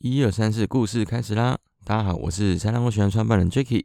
一二三四，故事开始啦！大家好，我是三浪喜欢创办人 Jacky。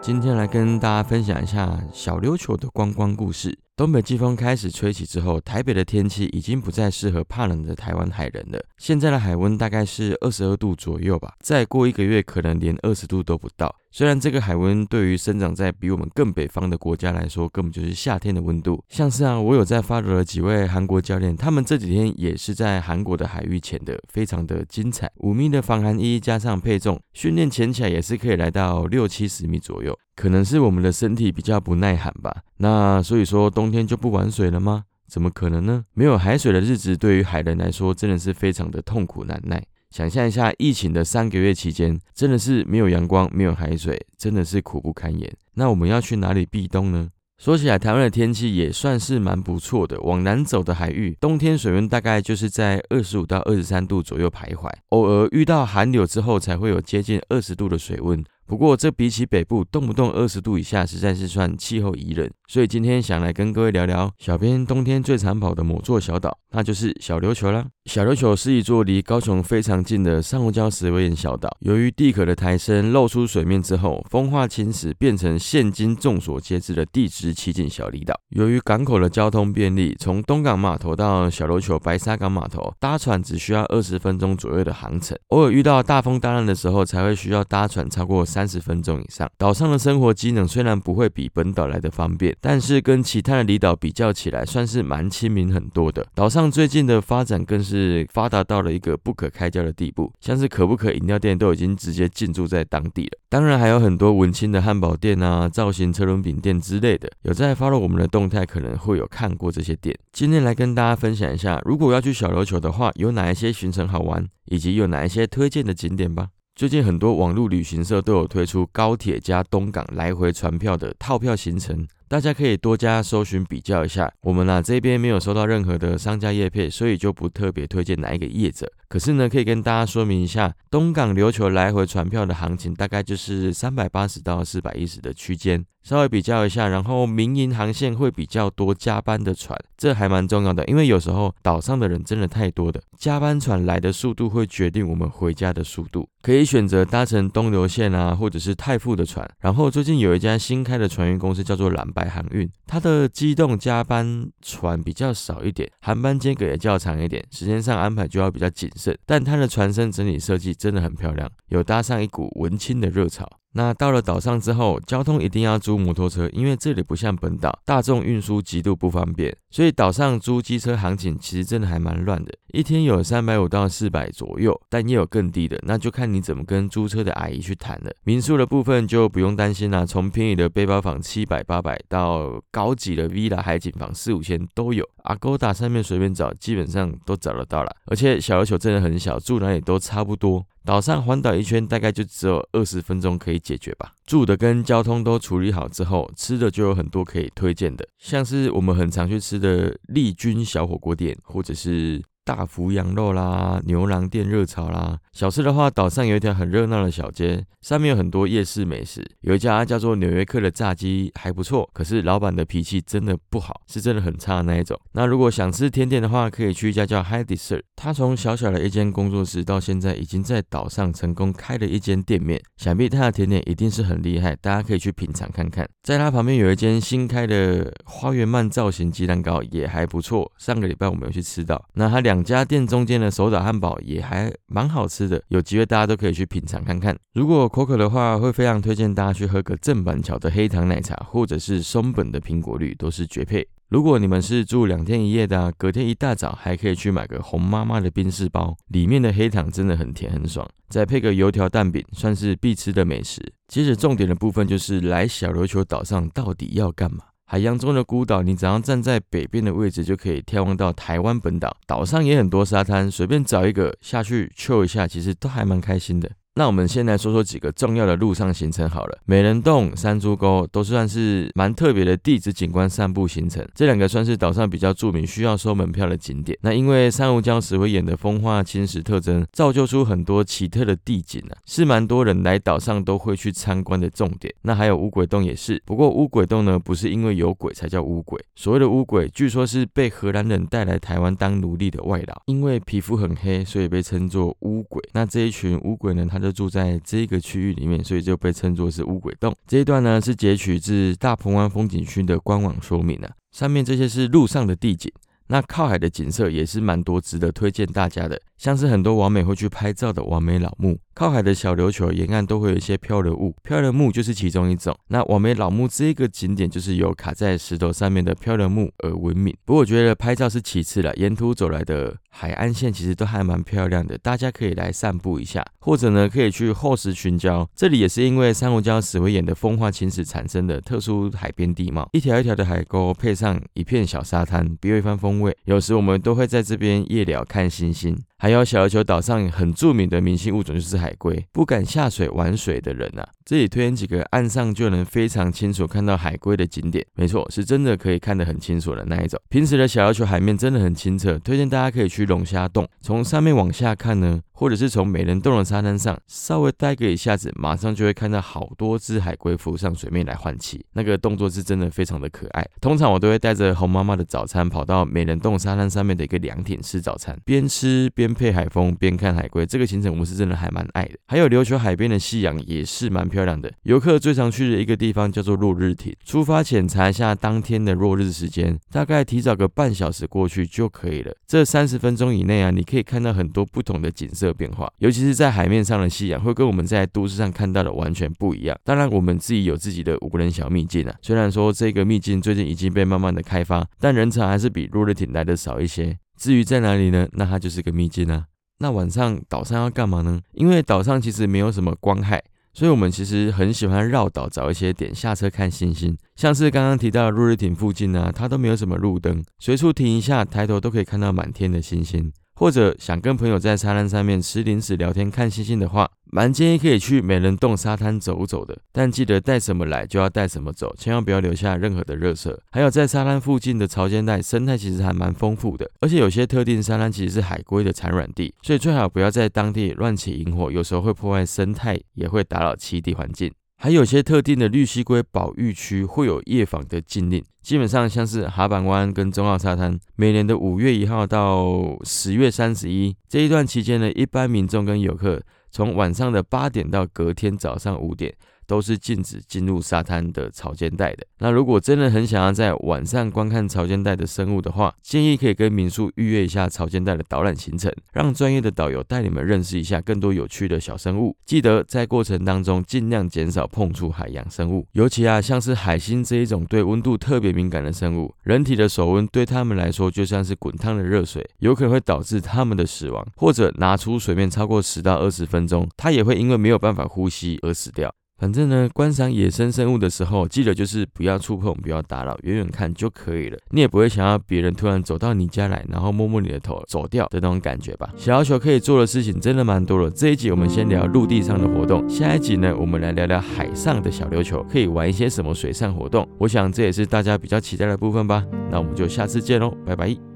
今天来跟大家分享一下小溜球的观光故事。东北季风开始吹起之后，台北的天气已经不再适合怕冷的台湾海人了。现在的海温大概是二十二度左右吧，再过一个月可能连二十度都不到。虽然这个海温对于生长在比我们更北方的国家来说，根本就是夏天的温度。像是啊，我有在发了几位韩国教练，他们这几天也是在韩国的海域潜的，非常的精彩。五米的防寒衣加上配重，训练潜起来也是可以来到六七十米左右。可能是我们的身体比较不耐寒吧。那所以说冬天就不玩水了吗？怎么可能呢？没有海水的日子对于海人来说真的是非常的痛苦难耐。想象一下疫情的三个月期间，真的是没有阳光，没有海水，真的是苦不堪言。那我们要去哪里避冬呢？说起来，台湾的天气也算是蛮不错的。往南走的海域，冬天水温大概就是在二十五到二十三度左右徘徊，偶尔遇到寒流之后，才会有接近二十度的水温。不过，这比起北部动不动二十度以下，实在是算气候宜人。所以今天想来跟各位聊聊，小编冬天最常跑的某座小岛，那就是小琉球啦。小琉球是一座离高雄非常近的珊瑚礁石围岩小岛。由于地壳的抬升，露出水面之后，风化侵蚀，变成现今众所皆知的地质奇景小离岛。由于港口的交通便利，从东港码头到小琉球白沙港码头，搭船只需要二十分钟左右的航程。偶尔遇到大风大浪的时候，才会需要搭船超过三十分钟以上。岛上的生活机能虽然不会比本岛来的方便。但是跟其他的离岛比较起来，算是蛮亲民很多的。岛上最近的发展更是发达到了一个不可开交的地步，像是可不可饮料店都已经直接进驻在当地了。当然还有很多文青的汉堡店啊、造型车轮饼店之类的。有在发了我们的动态，可能会有看过这些店。今天来跟大家分享一下，如果要去小琉球的话，有哪一些行程好玩，以及有哪一些推荐的景点吧。最近很多网络旅行社都有推出高铁加东港来回船票的套票行程。大家可以多加搜寻比较一下，我们呢这边没有收到任何的商家业配，所以就不特别推荐哪一个业者。可是呢，可以跟大家说明一下，东港琉球来回船票的行情大概就是三百八十到四百一十的区间，稍微比较一下。然后民营航线会比较多加班的船，这还蛮重要的，因为有时候岛上的人真的太多的，加班船来的速度会决定我们回家的速度。可以选择搭乘东流线啊，或者是太富的船。然后最近有一家新开的船运公司叫做蓝。白航运，它的机动加班船比较少一点，航班间隔也较长一点，时间上安排就要比较谨慎。但它的船身整体设计真的很漂亮，有搭上一股文青的热潮。那到了岛上之后，交通一定要租摩托车，因为这里不像本岛，大众运输极度不方便，所以岛上租机车行情其实真的还蛮乱的，一天有三百五到四百左右，但也有更低的，那就看你怎么跟租车的阿姨去谈了。民宿的部分就不用担心啦，从便宜的背包房七百八百到高级的 villa 海景房四五千都有，Agoda 上面随便找，基本上都找得到了。而且小琉球真的很小，住哪里都差不多。岛上环岛一圈大概就只有二十分钟可以解决吧。住的跟交通都处理好之后，吃的就有很多可以推荐的，像是我们很常去吃的丽君小火锅店，或者是。大福羊肉啦，牛郎店热炒啦。小吃的话，岛上有一条很热闹的小街，上面有很多夜市美食。有一家叫做纽约客的炸鸡还不错，可是老板的脾气真的不好，是真的很差的那一种。那如果想吃甜点的话，可以去一家叫 High Dessert。他从小小的一间工作室，到现在已经在岛上成功开了一间店面，想必他的甜点一定是很厉害，大家可以去品尝看看。在他旁边有一间新开的花园曼造型鸡蛋糕，也还不错。上个礼拜我们有去吃到，那他两。家店中间的手打汉堡也还蛮好吃的，有机会大家都可以去品尝看看。如果口渴的话，会非常推荐大家去喝个正板桥的黑糖奶茶，或者是松本的苹果绿，都是绝配。如果你们是住两天一夜的，隔天一大早还可以去买个红妈妈的冰室包，里面的黑糖真的很甜很爽，再配个油条蛋饼，算是必吃的美食。接着重点的部分就是来小琉球岛上到底要干嘛？海洋中的孤岛，你只要站在北边的位置，就可以眺望到台湾本岛。岛上也很多沙滩，随便找一个下去 chill 一下，其实都还蛮开心的。那我们先来说说几个重要的路上行程好了。美人洞、山猪沟都算是蛮特别的地质景观散步行程，这两个算是岛上比较著名、需要收门票的景点。那因为珊瑚礁石灰岩的风化侵蚀特征，造就出很多奇特的地景啊，是蛮多人来岛上都会去参观的重点。那还有乌鬼洞也是，不过乌鬼洞呢，不是因为有鬼才叫乌鬼，所谓的乌鬼，据说是被荷兰人带来台湾当奴隶的外劳，因为皮肤很黑，所以被称作乌鬼。那这一群乌鬼呢，他就住在这个区域里面，所以就被称作是乌鬼洞。这一段呢，是截取自大鹏湾风景区的官网说明啊，上面这些是路上的地景，那靠海的景色也是蛮多值得推荐大家的，像是很多网美会去拍照的完美老木。靠海的小琉球沿岸都会有一些漂流物，漂流木就是其中一种。那网美老木这个景点就是由卡在石头上面的漂流木而闻名。不过我觉得拍照是其次了，沿途走来的海岸线其实都还蛮漂亮的，大家可以来散步一下，或者呢可以去厚石群礁，这里也是因为珊瑚礁石灰岩的风化侵蚀产生的特殊海边地貌，一条一条的海沟配上一片小沙滩，别有一番风味。有时我们都会在这边夜聊看星星。还有小琉球岛上很著名的明星物种就是海龟，不敢下水玩水的人啊，这里推荐几个岸上就能非常清楚看到海龟的景点。没错，是真的可以看得很清楚的那一种。平时的小琉球海面真的很清澈，推荐大家可以去龙虾洞，从上面往下看呢。或者是从美人洞的沙滩上稍微待个一下子，马上就会看到好多只海龟浮上水面来换气，那个动作是真的非常的可爱。通常我都会带着红妈妈的早餐跑到美人洞沙滩上面的一个凉亭吃早餐，边吃边边配海风边看海龟，这个行程我们是真的还蛮爱的。还有琉球海边的夕阳也是蛮漂亮的，游客最常去的一个地方叫做落日亭。出发前查一下当天的落日时间，大概提早个半小时过去就可以了。这三十分钟以内啊，你可以看到很多不同的景色。变化，尤其是在海面上的夕阳，会跟我们在都市上看到的完全不一样。当然，我们自己有自己的无人小秘境啊。虽然说这个秘境最近已经被慢慢的开发，但人潮还是比落日艇来的少一些。至于在哪里呢？那它就是个秘境啊。那晚上岛上要干嘛呢？因为岛上其实没有什么光害，所以我们其实很喜欢绕岛找一些点下车看星星。像是刚刚提到的落日亭附近呢，它都没有什么路灯，随处停一下，抬头都可以看到满天的星星。或者想跟朋友在沙滩上面吃零食、聊天、看星星的话，蛮建议可以去美人洞沙滩走走的。但记得带什么来就要带什么走，千万不要留下任何的热色。还有在沙滩附近的潮间带，生态其实还蛮丰富的，而且有些特定沙滩其实是海龟的产卵地，所以最好不要在当地乱起萤火，有时候会破坏生态，也会打扰栖地环境。还有些特定的绿溪龟保育区会有夜访的禁令，基本上像是哈板湾跟中澳沙滩，每年的五月一号到十月三十一这一段期间呢，一般民众跟游客从晚上的八点到隔天早上五点。都是禁止进入沙滩的潮间带的。那如果真的很想要在晚上观看潮间带的生物的话，建议可以跟民宿预约一下潮间带的导览行程，让专业的导游带你们认识一下更多有趣的小生物。记得在过程当中尽量减少碰触海洋生物，尤其啊像是海星这一种对温度特别敏感的生物，人体的手温对他们来说就像是滚烫的热水，有可能会导致他们的死亡，或者拿出水面超过十到二十分钟，它也会因为没有办法呼吸而死掉。反正呢，观赏野生生物的时候，记得就是不要触碰，不要打扰，远远看就可以了。你也不会想要别人突然走到你家来，然后摸摸你的头走掉的那种感觉吧。小球可以做的事情真的蛮多了。这一集我们先聊陆地上的活动，下一集呢，我们来聊聊海上的小琉球可以玩一些什么水上活动。我想这也是大家比较期待的部分吧。那我们就下次见喽，拜拜。